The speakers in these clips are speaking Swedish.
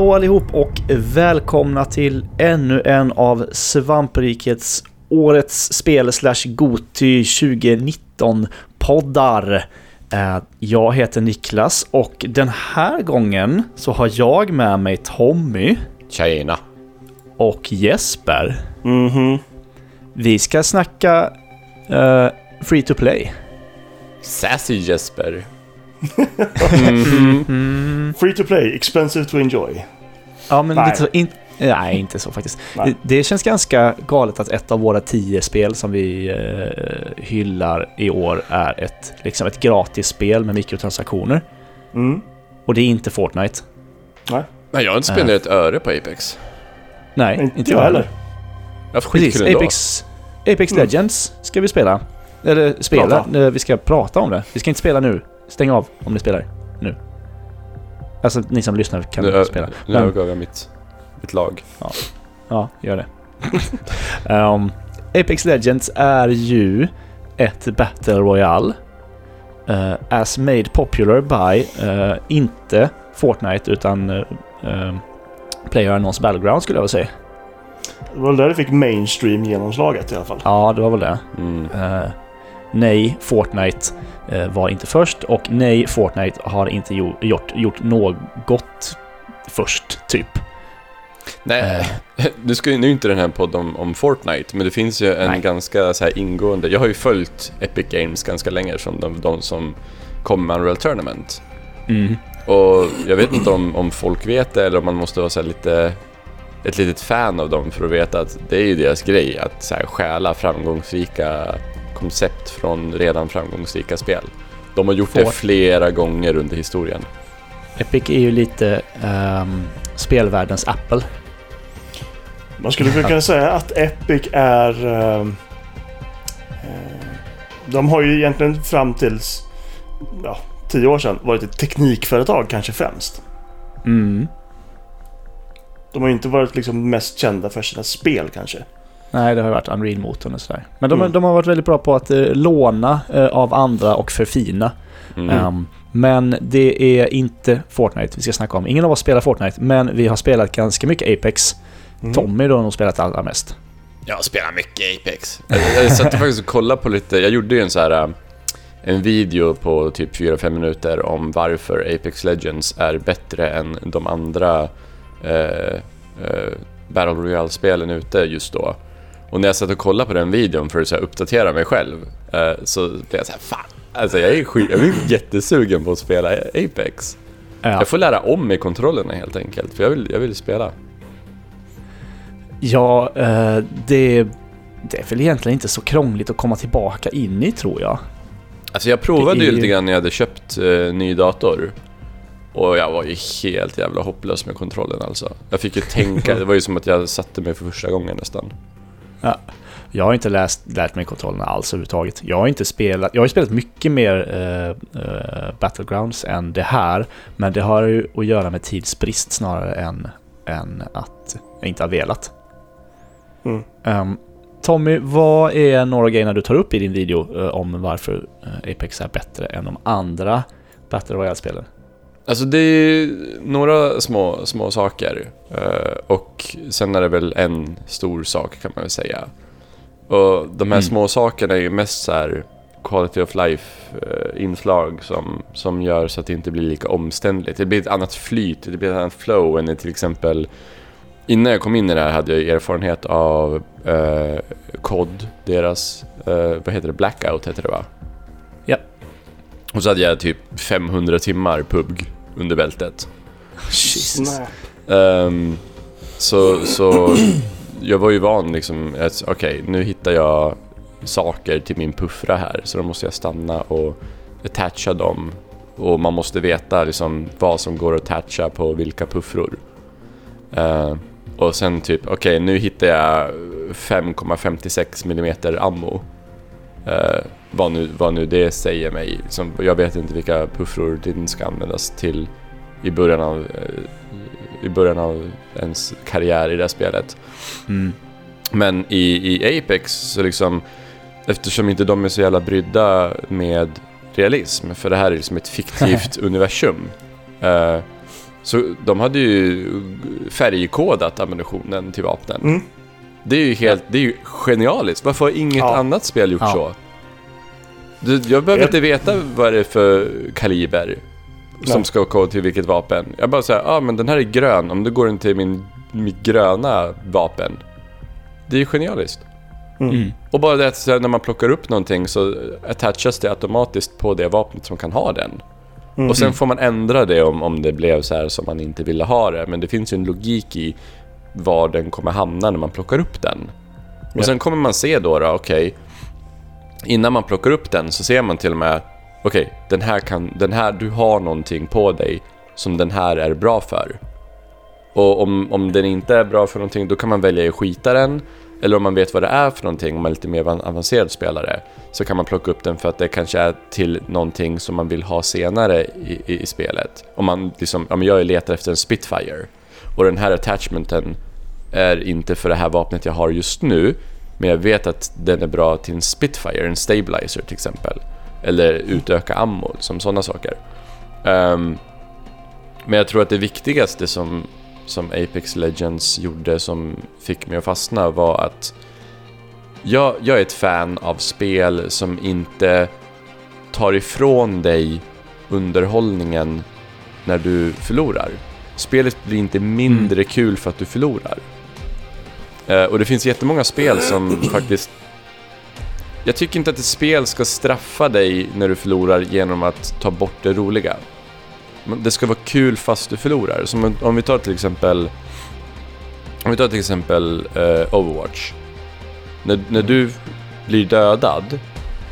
Hallå allihop och välkomna till ännu en av Svamprikets årets spel slash Goti 2019 poddar. Eh, Jag heter Niklas och den här gången så har jag med mig Tommy Tjena. och Jesper. Mhm. Vi ska snacka eh, free to play. Sassy Jesper. Free to play, expensive to enjoy. Ja, men Nej. lite så, in, nej, inte så faktiskt. Nej. Det, det känns ganska galet att ett av våra tio spel som vi eh, hyllar i år är ett, liksom ett gratisspel med mikrotransaktioner. Mm. Och det är inte Fortnite. Nej, Men jag har inte spenderat ett öre på Apex. Nej, inte, inte jag heller. Jag har haft Precis. Apex, Apex Mm. Legends ska vi spela. Eller spela, Prata. Eh, vi ska prata om det. Vi ska inte spela nu. Stäng av om ni spelar. Alltså ni som lyssnar kan Nu, spela. nu Men- övergav jag mitt, mitt lag. Ja, gör det. um, Apex Legends är ju ett Battle Royale. eh, as made popular by, eh, inte Fortnite utan uh, uh, PlayerUnknown's Battleground skulle jag vilja säga. Det var väl där det fick mainstream genomslaget i alla fall. Ja, det var väl det. Mm. Eh, nej, Fortnite var inte först och nej, Fortnite har inte jo- gjort, gjort något först, typ. Nej, nu, ska, ju- inte den här podden om, om Fortnite, men det finns ju en Nej. ganska så här ingående... Jag har ju följt Epic Games ganska länge som de, de som kom med Unreal Tournament. Mm. Och jag vet inte om, om folk vet det eller om man måste vara så lite ett litet fan av dem för att veta att det är ju deras grej att så här stjäla framgångsrika koncept från redan framgångsrika spel. De har gjort det Får- flera gånger under historien. Epic är ju lite ehm, spelvärldens Apple. Man skulle kunna säga att Epic är... eh, de har ju egentligen fram tills ja, tio år sedan varit ett teknikföretag kanske främst. Mm. De har ju inte varit liksom mest kända för sina spel kanske. Nej, det har ju varit Unreal-motorn och sådär. Men de, Mm. de har varit väldigt bra på att eh, låna eh, av andra och förfina. Mm. Ehm, men det är inte Fortnite vi ska snacka om. Ingen av oss spelar Fortnite, men vi har spelat ganska mycket Apex. Mm. Tommy då har nog spelat allra mest. Jag spelar mycket Apex. Jag, jag satt faktiskt och kollade på lite, jag gjorde ju en så här äh, en video på typ 4-5 minuter om varför Apex Legends är bättre än de andra eh, eh, Battle Royale-spelen ute just då. Och när jag satt och kollade på den videon för att så uppdatera mig själv eh, så blev jag så här, fan, alltså jag är, skit, jag är jättesugen på att spela Apex. Ja. Jag får lära om mig kontrollerna helt enkelt, för jag vill, jag vill spela. Ja, eh, det, det är väl egentligen inte så krångligt att komma tillbaka in i tror jag. Alltså jag provade är ju- lite grann när jag hade köpt eh, ny dator. Och jag var ju helt jävla hopplös med kontrollen alltså. Jag fick ju tänka, det var ju som att jag satte mig för första gången nästan. Jag har inte läst, lärt mig kontrollerna alls överhuvudtaget. Jag har inte spelat, jag har spelat mycket mer eh, eh, Battlegrounds än det här. Men det har ju att göra med tidsbrist snarare än, än att jag inte har velat. Mm. Ehm, Tommy, vad är några grejer du tar upp i din video eh, om varför Apex är bättre än de andra Battle Royale-spelen? Alltså det är några små, små saker. eh, och sen är det väl en stor sak kan man väl säga. Och de här Mm. små sakerna är ju mest så här quality of life eh, som, som gör så att det inte blir lika omständligt. Det blir ett annat flyt, det blir ett annat flow än till exempel Innan jag kom in i det här hade jag erfarenhet av eh, COD, deras, eh, vad heter det, Blackout heter det va? Och så hade jag typ 500 timmar PUBG under bältet. Snap. Ehm, så, så jag var ju van liksom, att okej nu hittar jag saker till min puffra här så då måste jag stanna och attacha dem. Och man måste veta liksom vad som går att attacha på vilka puffror. Ehm, och sen typ, okej nu hittar jag 5,56 mm ammo. Eh, vad, nu, vad nu det säger mig. Liksom, jag vet inte vilka puffror din ska användas till i början av, eh, i början av ens karriär i det här spelet. Mm. Men i, i Apex så liksom, eftersom inte de är så jävla brydda med realism, för det här är liksom ett fiktivt universum. eh, Så de hade ju färgkodat ammunitionen till vapnen. Mm. Det är ju helt, det är ju genialiskt. Varför har inget Ja. annat spel gjort Ja. så? Du, jag behöver inte veta vad det är för kaliber som Nej. ska gå till vilket vapen. Jag bara säger, ja ah, men den här är grön, om du går den till min, mitt gröna vapen. Det är ju genialiskt. Mm. Och bara det att när man plockar upp någonting så attachas det automatiskt på det vapnet som kan ha den. Mm. Och sen får man ändra det om, om det blev så här som man inte ville ha det. Men det finns ju en logik i var den kommer hamna när man plockar upp den. Och sen kommer man se då, då okej innan man plockar upp den så ser man till och med, okej, den här kan, den här, du har någonting på dig som den här är bra för. Och om, om den inte är bra för någonting, då kan man välja att skita den. Eller om man vet vad det är för någonting, om man är lite mer avancerad spelare, så kan man plocka upp den för att det kanske är till någonting som man vill ha senare i, i, i spelet. Om man liksom, om jag letar efter en Spitfire och den här attachmenten är inte för det här vapnet jag har just nu, men jag vet att den är bra till en Spitfire, en stabilizer till exempel. Eller utöka ammo, som sådana saker. Um, men jag tror att det viktigaste som, som Apex Legends gjorde som fick mig att fastna var att jag, jag är ett fan av spel som inte tar ifrån dig underhållningen när du förlorar. Spelet blir inte mindre kul för att du förlorar. Eh, och det finns jättemånga spel som faktiskt... Jag tycker inte att ett spel ska straffa dig när du förlorar genom att ta bort det roliga. Det ska vara kul fast du förlorar. Som om- om vi tar till exempel... Om vi tar till exempel eh, Overwatch. När, när du blir dödad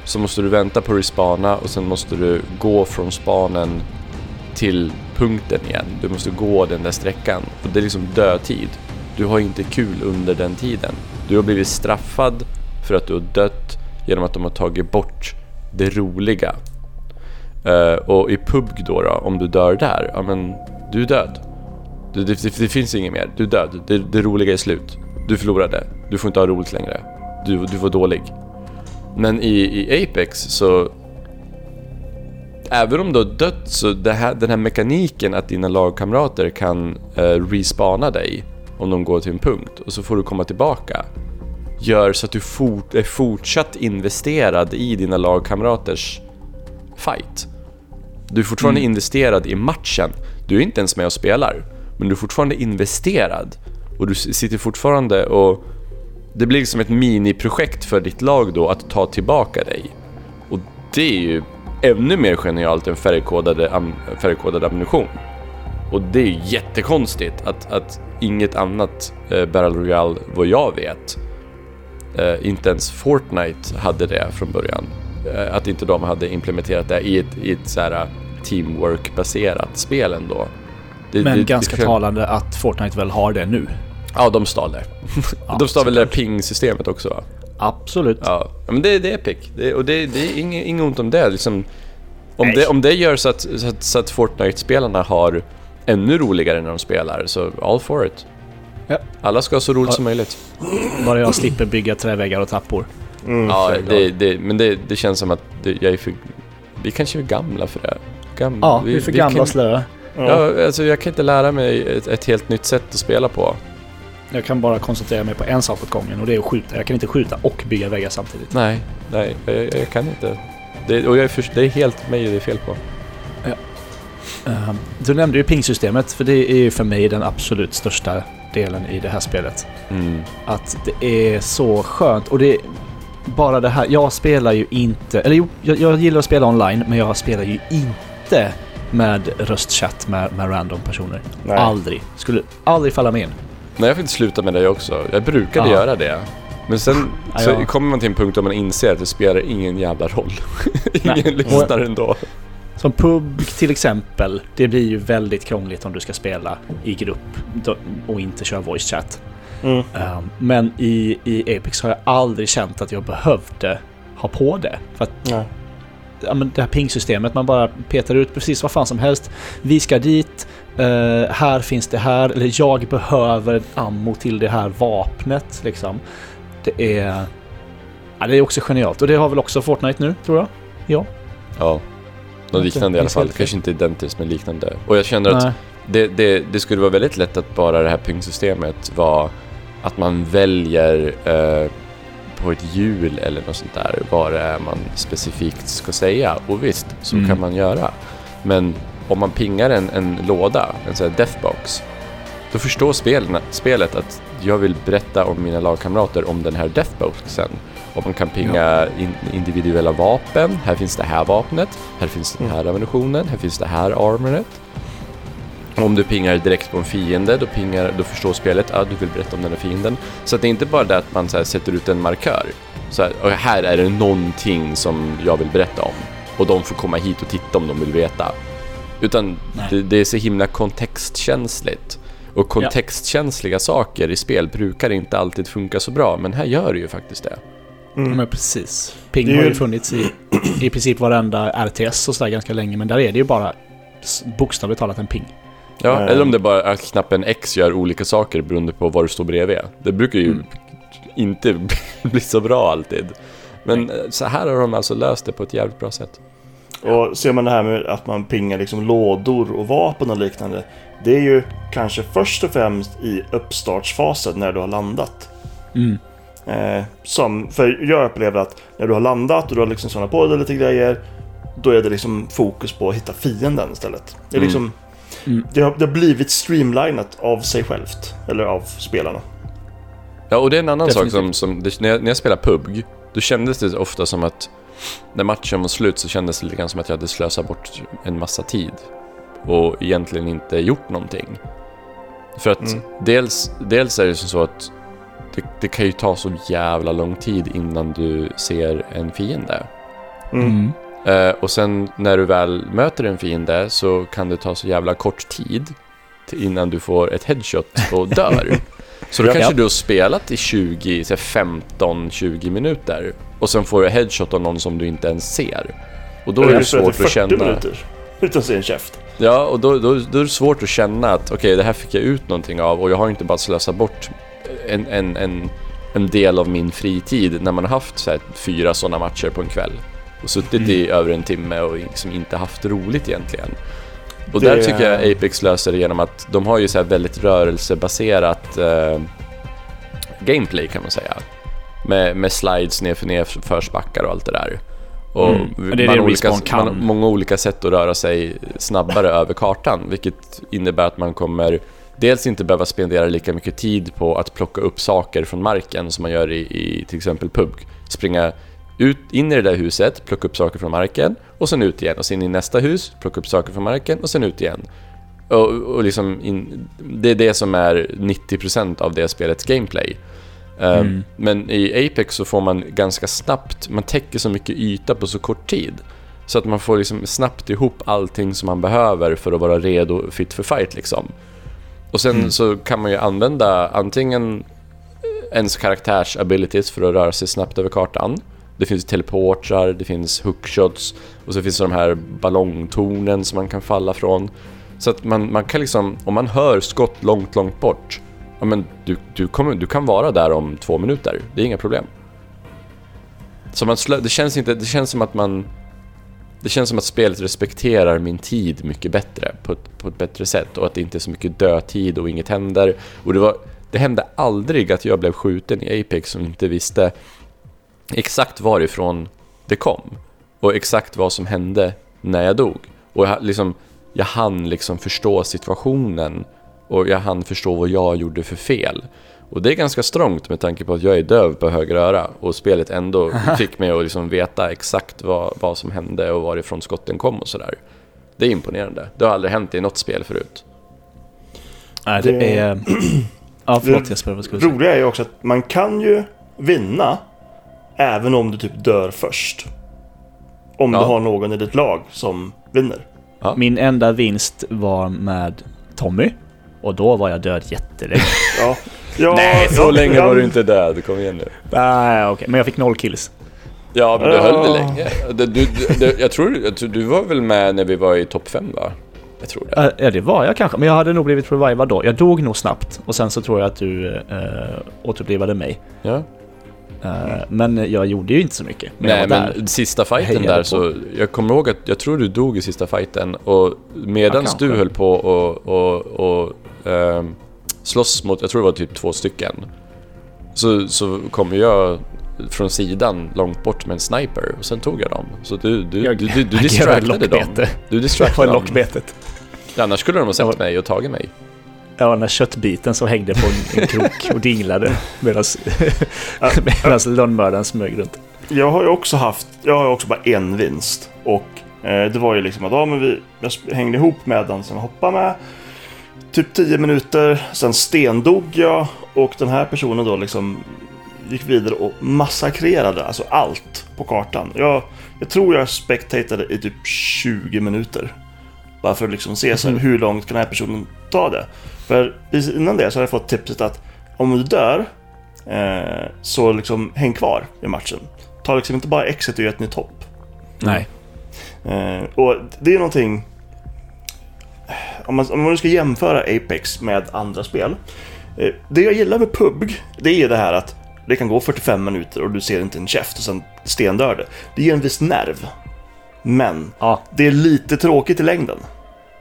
så måste du vänta på respawna och sen måste du gå från spanen till punkten igen. Du måste gå den där sträckan. Och det är liksom dödtid. Du har inte kul under den tiden. Du har blivit straffad för att du har dött genom att de har tagit bort det roliga. Uh, och i PubG då, då, om du dör där, ja men du är död. Det, det, det, det finns inget mer. Du är död. Det, det roliga är slut. Du förlorade. Du får inte ha roligt längre. Du, du var dålig. Men i, i Apex så... Även om du har dött så det här, den här mekaniken att dina lagkamrater kan uh, respawna dig om de går till en punkt och så får du komma tillbaka gör så att du fort, är fortsatt investerad i dina lagkamraters fight. Du är fortfarande investerad i matchen. Du är inte ens med och spelar, men du är fortfarande investerad. Och du sitter fortfarande och... Det blir liksom ett miniprojekt för ditt lag då att ta tillbaka dig. Och det är ju ännu mer genialt än färgkodade, am, färgkodad ammunition. Och det är jättekonstigt att, att inget annat eh, Battle Royale, vad jag vet, eh, inte ens Fortnite hade det från början. Eh, att inte de hade implementerat det i ett, i ett så här eh, teamwork-baserat spel ändå. Det, Men det- ganska det, talande att Fortnite väl har det nu. Ja, de stal det. Ja, de stal väl det ping-systemet också va? Absolut. Ja, Ja, men det, det är Epic. Det, och det, det är inget, inget ont om det. Liksom, om, Nej. det om det gör så att, så att, så att Fortnite-spelarna har ännu roligare när de spelar, så all for it. Ja. Alla ska ha så roligt Ja. som möjligt. Bara jag slipper bygga träväggar och trappor. Mm, Ja, det, det, men det, det känns som att det, jag är för... Vi kanske är gamla för det. Gam, Ja, vi är för gamla kan, och slöa. Ja. Ja, alltså jag kan inte lära mig ett, ett helt nytt sätt att spela på. Jag kan bara koncentrera mig på en sak åt gången och det är att skjuta. Jag kan inte skjuta och bygga väggar samtidigt. Nej, nej, jag, jag kan inte. Det, och jag är för, det är helt mig det är fel på. Ehm, du nämnde ju pingsystemet, för det är ju för mig den absolut största delen i det här spelet. Mm. Att det är så skönt och det är bara det här. Jag spelar ju inte, eller jo, jag, jag gillar att spela online, men jag spelar ju inte med röstchatt med, med random personer. Nej. Aldrig. Skulle aldrig falla mig in. Nej, jag inte sluta med det också. Jag brukade Ja. göra det. Men sen så kommer man till en punkt där man inser att det spelar ingen jävla roll. ingen lyssnar ändå. Som PUBG till exempel, det blir ju väldigt krångligt om du ska spela i grupp och inte köra voice chat. Mm. Ehm, men i, i Apex har jag aldrig känt att jag behövde ha på det. För att Nej. ja, men det här pingsystemet, man bara petar ut precis vad fan som helst. Vi ska dit, eh, här finns det här, eller jag behöver ammo till det här vapnet liksom. Det är... Ja, det är också genialt. Och det har väl också Fortnite nu, tror jag? Ja. Ja. Något liknande i alla fall. Kanske inte identiskt, men liknande. Och jag känner att det, det, det skulle vara väldigt lätt att bara det här pingsystemet var att man väljer eh, på ett hjul eller något sånt där vad det är man specifikt ska säga. Och visst, så Mm. kan man göra. Men om man pingar en, en låda, en sån här deathbox, då förstår spelen, spelet att jag vill berätta om mina lagkamrater om den här deathboxen. Och man kan pinga in, individuella vapen. Här finns det här vapnet. Här finns den här ammunitionen. Här finns det här armoret. Om du pingar direkt på en fiende, då, pingar, då förstår spelet att du vill berätta om den här fienden. Så det är inte bara det att man här, sätter ut en markör. Så här, och här är det någonting som jag vill berätta om. Och de får komma hit och titta om de vill veta. Utan det, det är så himla kontextkänsligt. Och kontextkänsliga saker i spel brukar inte alltid funka så bra, men här gör det ju faktiskt det. Mm. Men precis. Ping är har ju ju- funnits i, i princip varenda RTS och sådär ganska länge, men där är det ju bara bokstavligt talat en ping. Ja, Eh. eller om det bara är att knappen X gör olika saker beroende på vad du står bredvid. Det brukar ju Mm. inte bli så bra alltid. Men eh, så här har de alltså löst det på ett jävligt bra sätt. Och ser man det här med att man pingar liksom lådor och vapen och liknande. Det är ju kanske först och främst i uppstartsfasen när du har landat. Mm. Eh, som, för jag upplever att när du har landat och du har liksom samlat på dig lite grejer. Då är det liksom fokus på att hitta fienden istället. Det, är Mm. liksom, Mm. det, har, det har blivit streamlinat av sig självt. Eller av spelarna. Ja, och det är en annan sak Definitivt. som, som det, när, jag, när jag spelar PUBG, då kändes det ofta som att när matchen var slut så kändes det lite grann som att jag hade slösat bort en massa tid och egentligen inte gjort någonting. För att Mm. dels, dels är det så att det, det kan ju ta så jävla lång tid innan du ser en fiende. Mm. Mm. Eh, och sen när du väl möter en fiende så kan det ta så jävla kort tid innan du får ett headshot och dör. så då kanske Ja. du har spelat i 20, så här 15-20 minuter och sen får du headshot av någon som du inte ens ser. Och då är det svårt att 40 känna... minuter. Utan att se en käft. Ja, och då, då, då är det svårt att känna att okej, det här fick jag ut någonting av och jag har inte bara slösat bort en, en, en, en del av min fritid när man har haft så här, fyra sådana matcher på en kväll och suttit i över en timme och liksom inte haft roligt egentligen. Och Det- där tycker jag Apex löser det genom att de har ju så här väldigt rörelsebaserat eh, gameplay kan man säga. Med, med slides ner för nedförsbackar och allt det där. Och Mm. Det är man det olika, kan. man har många olika sätt att röra sig snabbare över kartan, vilket innebär att man kommer dels inte behöva spendera lika mycket tid på att plocka upp saker från marken som man gör i, i till exempel PUBG. Springa ut, in i det där huset, plocka upp saker från marken och sen ut igen och sen in i nästa hus, plocka upp saker från marken och sen ut igen. Och, och liksom in, det är det som är 90% av det spelets gameplay. Eh, Mm. Men i Apex så får man ganska snabbt, man täcker så mycket yta på så kort tid. Så att man får liksom snabbt ihop allting som man behöver för att vara redo, fit för fight liksom. Och sen Mm. så kan man ju använda antingen ens karaktärs abilities för att röra sig snabbt över kartan. Det finns teleportrar, det finns hookshots och så finns det de här ballongtornen som man kan falla från. Så att man, man kan liksom, om man hör skott långt, långt bort, ja men du, du, kommer, du kan vara där om två minuter. Det är inga problem. Så man slö, det känns inte, det känns som att man det känns som att spelet respekterar min tid mycket bättre, på ett, på ett bättre sätt och att det inte är så mycket dödtid och inget händer. Och det, var, det hände aldrig att jag blev skjuten i Apex och inte visste exakt varifrån det kom och exakt vad som hände när jag dog. Och jag, liksom, jag hann liksom förstå situationen och jag hann förstå vad jag gjorde för fel. Och det är ganska strångt med tanke på att jag är döv på höger öra och spelet ändå fick mig att liksom veta exakt vad, vad som hände och varifrån skotten kom och sådär. Det är imponerande. Det har aldrig hänt i något spel förut. Nej, det, Det- är... Ja, förlåt Det Jesper, vad skulle du säga? roliga är ju också att man kan ju vinna även om du typ dör först. Om Ja. du har någon i ditt lag som vinner. Min enda vinst var med Tommy. Och då var jag död jättelänge. Ja. Ja, Nej, så ja, länge var du inte död. Kom igen nu. Nej, okej. Men jag fick noll kills. Ja, men du Ja. höll det länge. Du, du, du, jag, tror, jag tror du var väl med när vi var i topp 5 va? Jag tror det. Ja, det var jag kanske. Men jag hade nog blivit revivad då. Jag dog nog snabbt. Och sen så tror jag att du äh, återupplivade mig. Ja. Eh, Men jag gjorde ju inte så mycket. Men Nej var där. men sista fighten där på. så, jag kommer ihåg att jag tror du dog i sista fighten och medans Ja, du höll på och, och, och ehm, slåss mot, jag tror det var typ två stycken. Så, så kom jag från sidan långt bort med en sniper och sen tog jag dem. Så du, du, Jag du, du, du distractade dem. Du distractade dem. lockbetet. Annars skulle de ha sett var- mig och tagit mig. Ja, den där köttbiten som hängde på en, en krok och dinglade medan lönnmördaren smög runt. Jag har ju också haft, jag har också bara en vinst. Och eh, det var ju liksom att ja, men vi, jag hängde ihop med den som jag hoppade med. Typ 10 minuter, sen stendog jag och den här personen då liksom gick vidare och massakrerade alltså allt på kartan. Jag, jag tror jag spectatade i typ 20 minuter. Bara för att liksom se så Mhm. hur långt kan den här personen ta det. För innan det så hade jag fått tipset att om du dör eh, så liksom häng kvar i matchen. Ta liksom inte bara exit och gör ett nytt hopp. Nej. Eh, och det är någonting... Om man, om man nu ska jämföra Apex med andra spel. Eh, det jag gillar med PUBG, det är det här att det kan gå 45 minuter och du ser inte en käft och sen stendör det. Det ger en viss nerv. Men Ja, det är lite tråkigt i längden.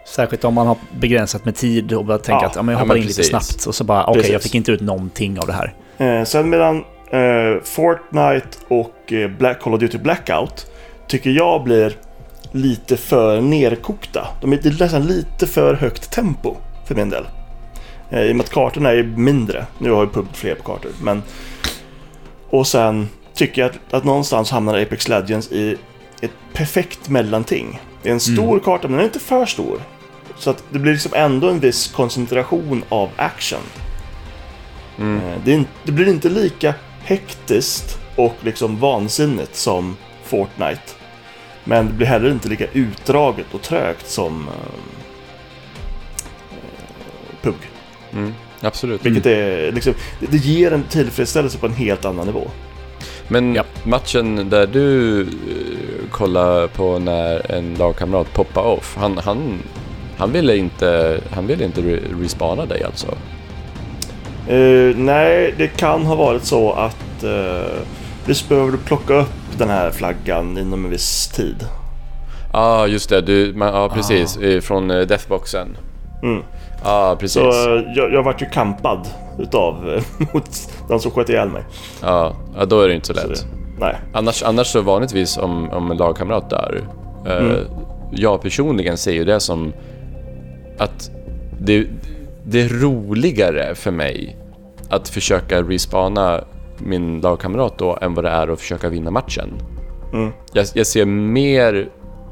särskilt om man har begränsat med tid och bara tänker Ja, att ja, men jag ja, hoppar men in lite snabbt och så bara okej, jag Precis. fick inte ut någonting av det här. Eh, sen medan eh, Fortnite och eh, Black, Call of Duty Blackout tycker jag blir lite för nerkokta. De är nästan lite för högt tempo för min del. Eh, I och med att kartorna är mindre. Nu har ju PUBG fler på kartor. Men... Och sen tycker jag att, att någonstans hamnar Apex Legends i ett perfekt mellanting. Det är en stor karta, men den är inte för stor. Så att det blir liksom ändå en viss koncentration av action. Mm. Eh, Det, det blir inte lika hektiskt och liksom vansinnigt som Fortnite. Men det blir heller inte lika utdraget och trögt som eh, eh, PUBG. Mm. Absolut. Vilket är liksom, det, ger en tillfredsställelse på en helt annan nivå. Men Ja. matchen där du uh, kollade på när en lagkamrat poppade off, han, han, han ville inte, han ville inte re- respawna dig alltså? Eh, nej, det kan ha varit så att uh, visst behöver du plocka upp den här flaggan inom en viss tid. Ja, ah, just det. Du, man, ja, precis. eh, Från eh, deathboxen. Mm. Ja, precis. Så eh, jag, jag vart ju kampad utav mot den som sköt ihjäl mig. Ja, ja, då är det inte så Så lätt. det, nej. Annars, annars så vanligtvis om, om en lagkamrat eh, Mm. jag personligen ser ju det som att det, det är roligare för mig att försöka respawna min lagkamrat då än vad det är att försöka vinna matchen. Mm. Jag, jag ser mer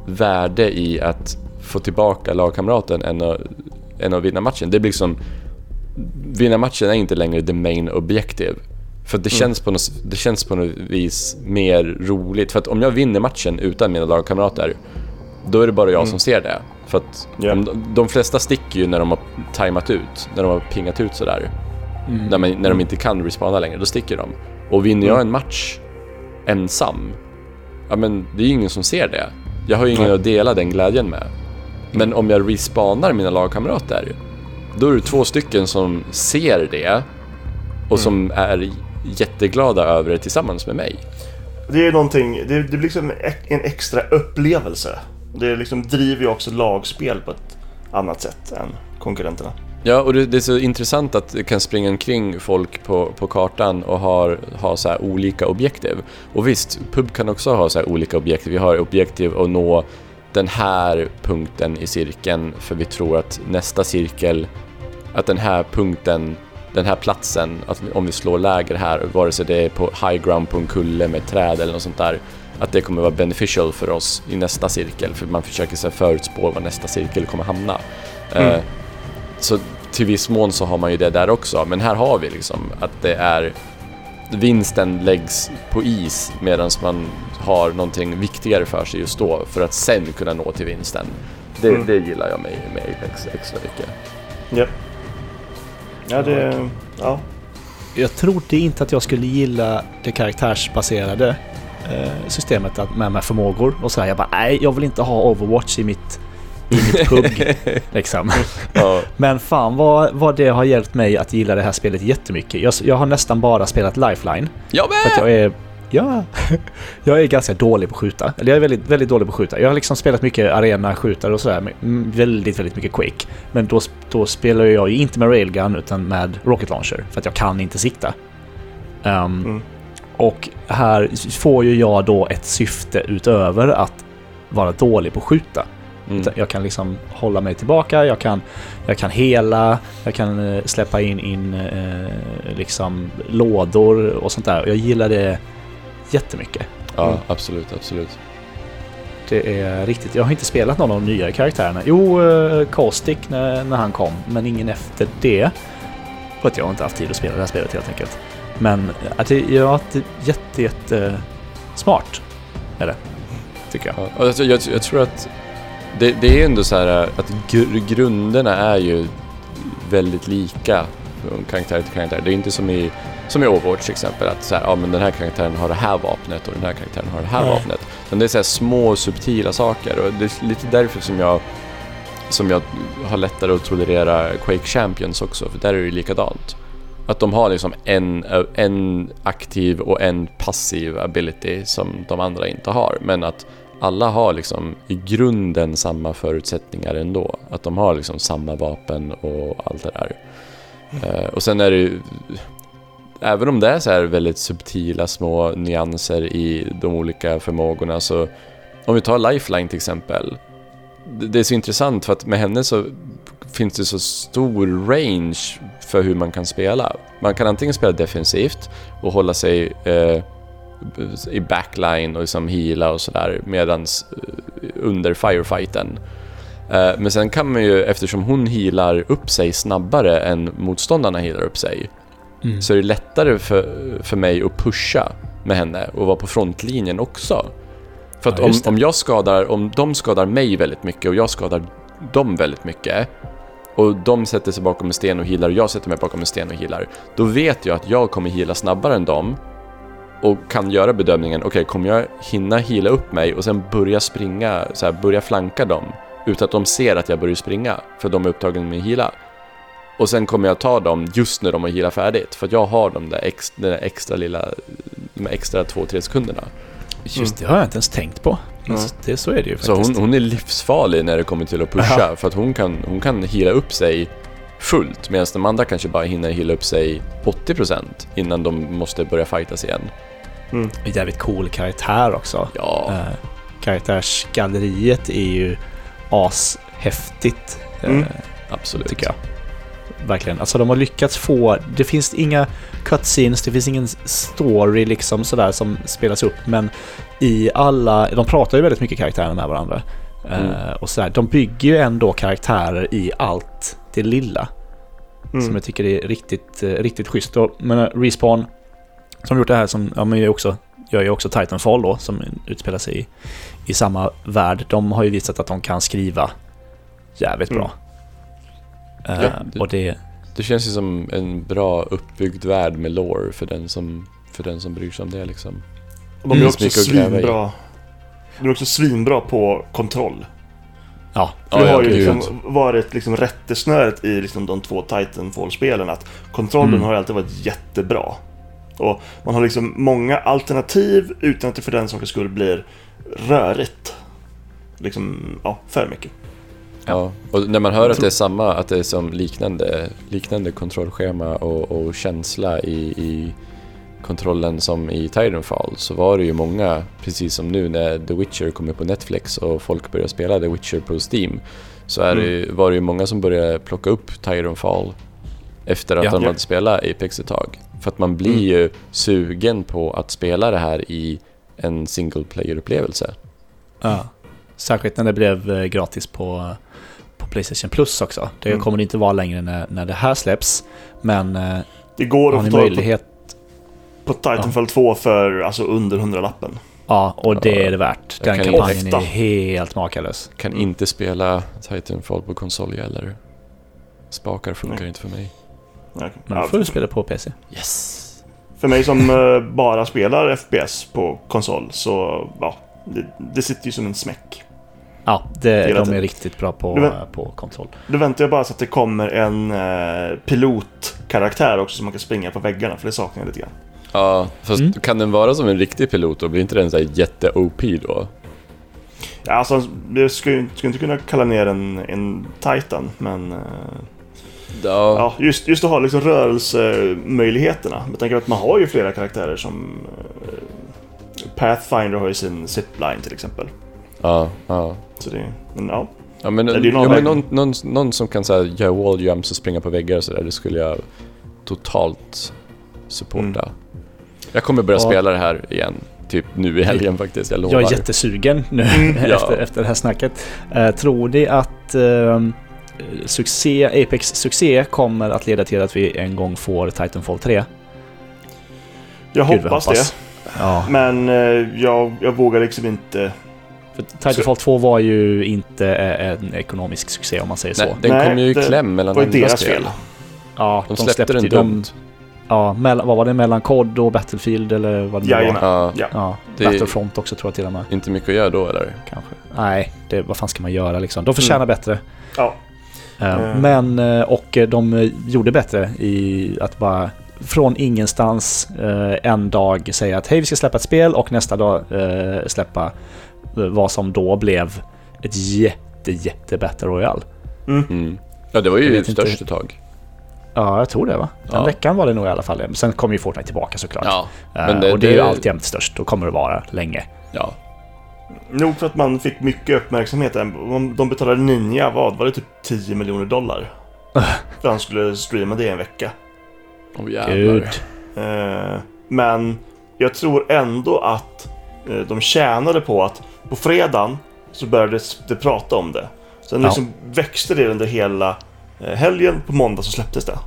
värde i att få tillbaka lagkamraten än att, än att vinna matchen. Det blir liksom... Vinna matchen är inte längre the main objective. För det, känns på något, det känns på något vis mer roligt. För att om jag vinner matchen utan mina lagkamrater, då är det bara jag som ser det. För att om, de- de flesta sticker ju när de har timat ut, när de har pingat ut sådär. När, man, när de inte kan respawna längre, då sticker de. Och vinner jag en match ensam, ja men det är ju ingen som ser det. Jag har ju ingen att dela den glädjen med. Men om jag respawnar mina lagkamrater, då är det två stycken som ser det och som är jätteglada över det tillsammans med mig. Det är någonting, det, det blir liksom en extra upplevelse. Det liksom driver ju också lagspel på ett annat sätt än konkurrenterna. Ja, och det, det är så intressant att det kan springa omkring folk på, på kartan och har, ha så här olika objektiv. Och visst, pub kan också ha så olika objektiv. Vi har objektiv att nå den här punkten i cirkeln för vi tror att nästa cirkel, att den här punkten, den här platsen, att om vi slår läger här, vare sig det är på high ground på en kulle med träd eller något sånt där, att det kommer vara beneficial för oss i nästa cirkel, för man försöker så förutspå var nästa cirkel kommer hamna. Mm. Eh, så till viss mån så har man ju det där också, men här har vi liksom att det är vinsten läggs på is medan man har någonting viktigare för sig just då för att sen kunna nå till vinsten. Det, Mm. det gillar jag med, med Apex extra mycket. Ja. Ja, det... Ja. Jag trodde inte att jag skulle gilla det karaktärsbaserade eh, systemet att- med, med förmågor och sådär. Jag bara, nej, jag vill inte ha Overwatch i mitt, i mitt hugg. liksom. Ja, Men fan vad, vad det har hjälpt mig att gilla det här spelet jättemycket. Jag, jag har nästan bara spelat Lifeline. jag För att med! jag är... Ja, jag är ganska dålig på att skjuta. Eller jag är väldigt, väldigt dålig på att skjuta. Jag har liksom spelat mycket arena-skjutare och sådär. mm, Väldigt, väldigt mycket Quake. Men då, då spelar jag ju inte med Railgun utan med Rocket Launcher. För att jag kan inte sikta. Ehm, Mm. Och här får ju jag då ett syfte utöver att vara dålig på att skjuta. Mm. Jag kan liksom hålla mig tillbaka, jag kan, jag kan hela, jag kan eh, släppa in, in eh, liksom lådor och sånt där. Jag gillar det jättemycket. Ja, Mm. absolut, absolut. Det är riktigt. Jag har inte spelat någon av de nya karaktärerna. Jo, eh, Caustic när, när han kom, men ingen efter det. För att jag har inte haft tid att spela det här spelet helt enkelt. Men eh, att det, ja, det är jätte, jätte smart är det. Tycker jag. Ja, och alltså, jag, jag tror att det, det är ändå så här att gr- grunderna är ju väldigt lika från karaktär till karaktär. Det är inte som i, som i Overwatch till exempel, att så här, ja, men den här karaktären har det här vapnet och den här karaktären har det här Nej. vapnet. Men det är så här små subtila saker och det är lite därför som jag som jag har lättare att tolerera Quake Champions också, för där är det ju likadant. Att de har liksom en, en aktiv och en passiv ability som de andra inte har. Men att alla har liksom i grunden samma förutsättningar ändå. Att de har liksom samma vapen och allt det där. Eh, och sen är det ju... Även om det är så här väldigt subtila små nyanser i de olika förmågorna så... Om vi tar Lifeline till exempel. Det det är så intressant för att med henne så finns det så stor range för hur man kan spela. Man kan antingen spela defensivt och hålla sig eh, i backline och liksom heala och sådär medans eh, under firefighten. Eh, men sen kan man ju, eftersom hon healar upp sig snabbare än motståndarna healar upp sig, Mm. så är det lättare för, för mig att pusha med henne och vara på frontlinjen också. För att Ja, om, om jag skadar, om de skadar mig väldigt mycket och jag skadar dem väldigt mycket och de sätter sig bakom en sten och healar och jag sätter mig bakom en sten och healar, då vet jag att jag kommer heala snabbare än dem och kan göra bedömningen, okej, kommer jag hinna heala upp mig och sen börja springa, så här, börja flanka dem utan att de ser att jag börjar springa, för de är upptagna med heala. Och sen kommer jag ta dem just när de har healat färdigt, för att jag har de där ex, den där extra lilla, de extra 2-3 sekunderna. Just det har jag inte ens tänkt på. Mm. det, så är det ju Så faktiskt. hon, hon är livsfarlig när det kommer till att pusha, för att hon kan, hon kan heala upp sig fullt, medan de andra kanske bara hinner heala upp sig 80% innan de måste börja fightas igen. Mm. Jävligt cool karaktär också. Ja, Eh, karaktärsgalleriet är ju ashäftigt. eh, Mm. absolut. Tycker jag. Verkligen. Alltså de har lyckats få... Det finns inga cutscenes, det finns ingen story liksom sådär som spelas upp. Men i alla... De pratar ju väldigt mycket karaktärerna med varandra. Eh, Mm. och sådär. De bygger ju ändå karaktärer i allt det lilla. Som Mm. jag tycker är riktigt, eh, riktigt schysst. Och, men eh, Respawn, som gjort det här som, ja men ju också, gör ju också Titanfall då, som utspelar sig i, i samma värld. De har ju visat att de kan skriva jävligt bra. Eh, Ja, det- och det, Det känns ju som en bra uppbyggd värld med lore för den som, för den som bryr sig om det liksom. Och de är Mm. också svinbra. De är också svinbra på kontroll. Ja, För det har ju liksom varit liksom rättesnöret i liksom de två Titanfall-spelen att kontrollen Mm. har alltid varit jättebra. Och man har liksom många alternativ utan att det för den sakens skull blir rörigt. Liksom, ja, för mycket. Ja, och när man hör att det är samma, att det är som liknande, liknande kontrollschema och, och känsla i, i kontrollen som i Titanfall så var det ju många, precis som nu när The Witcher kommer på Netflix och folk börjar spela The Witcher på Steam så är det, ju- var det ju många som började plocka upp Titanfall efter att Ja. de Ja. hade spelat Apex ett tag. För att man blir Mm. ju sugen på att spela det här i en single player-upplevelse. ja. Särskilt när det blev eh, gratis på, på Playstation Plus också. Det Mm. kommer det inte vara längre när, när det här släpps. Men eh, Det går att få möjlighet... på, Titanfall 2 för alltså under 100-lappen. Ja, och det är det värt. Jag Den kan kampanjen inte- är helt makalös. Kan Mm. inte spela Titanfall på konsol eller Spakar funkar Nej. inte för mig. Ja, Men ja, då får du spela på PC. Yes! För mig som eh, bara spelar FPS på konsol så, ja, det, det sitter ju som en smäck. Ja, det, de är riktigt bra på, Du vet- på kontroll. Då väntar jag bara så att det kommer en eh, pilotkaraktär också som man kan springa på väggarna, för det saknar jag lite grann. Ja, fast Mm. kan den vara som en riktig pilot då? Blir inte den så här jätte-OP då? Ja, alltså, jag skulle, ju- skulle inte kunna kalla ner en, en Titan, men... Eh, Ja, ja, just, just att ha liksom rörelsemöjligheterna. Med tanke på att man har ju flera karaktärer som... Eh, Pathfinder har ju sin zipline till exempel. ja, ja. Så det, men ja. Ja men, Det är någon men väg. någon, någon, någon som kan här, göra wall jumps och springa på väggar och sådär, det skulle jag totalt supporta. Mm. Jag kommer börja Ja. spela det här igen, typ nu i helgen faktiskt, jag lovar. Jag är jättesugen nu Mm. Ja. efter, efter det här snacket. Eh, tror ni att eh, succé, Apex succé kommer att leda till att vi en gång får Titanfall 3? Jag Gud, hoppas, hoppas. det. Ja, Men eh, jag, jag vågar liksom inte... för Titanfall 2 var ju inte eh, en ekonomisk succé om man säger Nej, så. den Nej, kom ju i det kläm mellan Det var ju andra deras spel. fel. Ja, De släppte, den ju- dumt. Ja, mellan, vad var det? Mellan COD och Battlefield eller vad det nu Jajamän. var? Ja, Ja. Ja, Det- Battlefront också tror jag till och med. inte mycket att göra då eller? Kanske. Nej, det, vad fan ska man göra liksom? De förtjänar bättre. Ja. Eh, Mm. Men, eh, och eh, de eh, gjorde bättre i att bara från ingenstans eh, en dag säga att hej vi ska släppa ett spel och nästa dag eh, släppa eh, vad som då blev ett jätte, jätte Battle Royale. Mm. Ja, det var ju störst ett tag. Ja, jag tror det va? Den Ja. veckan var det nog i alla fall. Sen kom ju Fortnite tillbaka såklart. Ja, Eh, men det- och det är ju alltjämt störst och kommer att vara länge. ja. Nog för att man fick mycket uppmärksamhet. De de betalade Ninja, vad? Var det typ 10 miljoner dollar? För han skulle streama det i en vecka. Oh, jävlar. Gud. Eh, men jag tror ändå att eh, de tjänade på att på fredagen så började det prata om det. Sen Ja. liksom växte det under hela helgen. På måndag så släpptes det.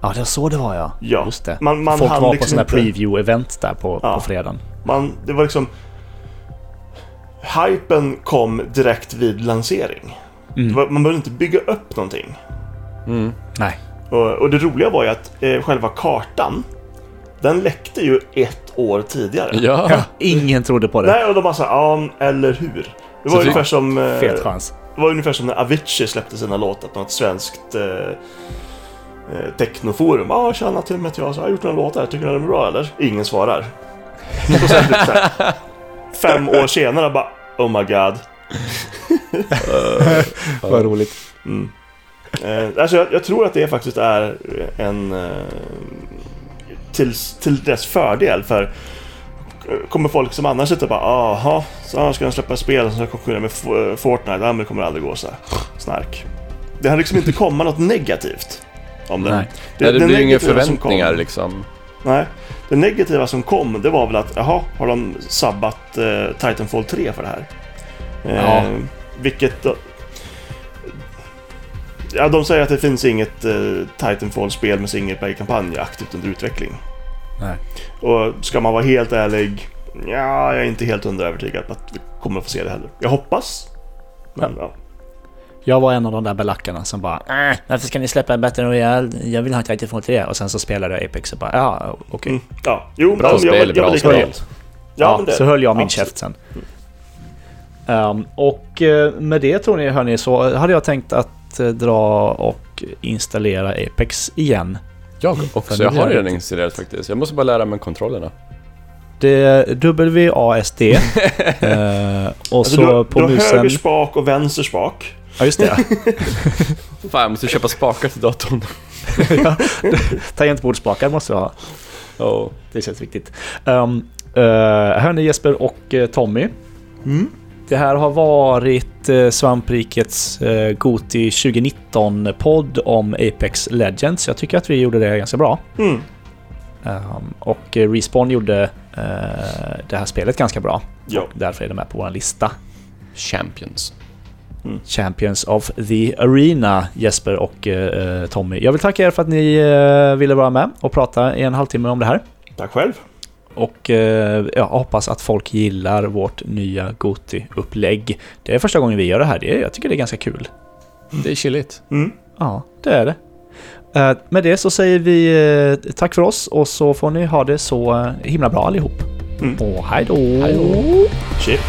Ja, det var så det var ja. Ja. Just det. Man, man Folk var på liksom sådana inte- preview-event där på, Ja. på fredagen. Man, det var liksom... Hypen kom direkt vid lansering. Mm. Var, man behövde inte bygga upp någonting. Mm. Nej. Och, och det roliga var ju att eh, själva kartan, den läckte ju ett år tidigare. Ja. Ja, ingen trodde på det. Nej, och de bara sa ja, eller hur? Det var Så ungefär som... eh, Fet chans. Det var ungefär som när Avicii släppte sina låtar på något svenskt eh, eh, technoforum. Ja, ah, tjena Tim heter jag. Så, jag har gjort några låtar. Tycker ni de är bra eller? Ingen svarar. Och sen typ så här, fem år senare bara Oh my god. Vad roligt. Mm. Eh, alltså jag, jag tror att det faktiskt är en... Eh, till, till dess fördel för Kommer folk som annars sitter och bara aha, så här ska de släppa spel som ska konkurrera med eh, Fortnite, ja men det kommer aldrig gå så här. Snark. Det har liksom inte komma något negativt om det. Nej. Det, det blir inga förväntningar kom, liksom. Nej. Det negativa som kom, det var väl att jaha, har de sabbat eh, Titanfall 3 för det här? Eh, Ja. Vilket... Ja, de säger att det finns inget eh, Titanfall-spel med single play-kampanj aktivt under utveckling. Nej. Och ska man vara helt ärlig, ja, jag är inte helt hundra övertygad på att vi kommer att få se det heller. Jag hoppas. Men ja. Jag var en av de där belackarna som bara äh, Varför ska ni släppa en Battle Royale? Jag vill ha Titanfall 3. Och sen så spelade jag Apex och bara ja, okej. Mm, ja. Jo, Bra men spel, jag, jag bra var spel. likadant. Ja, Ja, men det, så höll jag min absolut. käft sen. Ehm, och eh, med det tror ni, hörni, så hade jag tänkt att eh, dra och installera Apex igen. Jag För också. Jag har jag redan installerat faktiskt. Jag måste bara lära mig kontrollerna. Det är WASD. eh, och Alltså, så du, har- på du har musen... höger spak och vänster spak. Ja, just det. Fan, jag måste köpa spakar till datorn. ja, tangentbordsspakar måste du ha. Oh. Det känns viktigt. Um, uh, här är Jesper och eh, Tommy. Mm. Det här har varit uh, Svamprikets uh, Goti 2019-podd om Apex Legends. Jag tycker att vi gjorde det ganska bra. Mm. Um, och eh, Respawn gjorde eh, det här spelet ganska bra. Ja. Därför är det med på vår lista. Champions. Champions of the Arena, Jesper och eh, Tommy. Jag vill tacka er för att ni eh, ville vara med och prata i en halvtimme om det här. Tack själv. Och eh, jag hoppas att folk gillar vårt nya Goti-upplägg. Det är första gången vi gör det här. Det är, jag tycker det är ganska kul. Det är chilligt. Mm. Ja, det är det. Eh, med det så säger vi eh, tack för oss och så får ni ha det så eh, himla bra allihop. Mm. Och hej då! Hej då. Chip.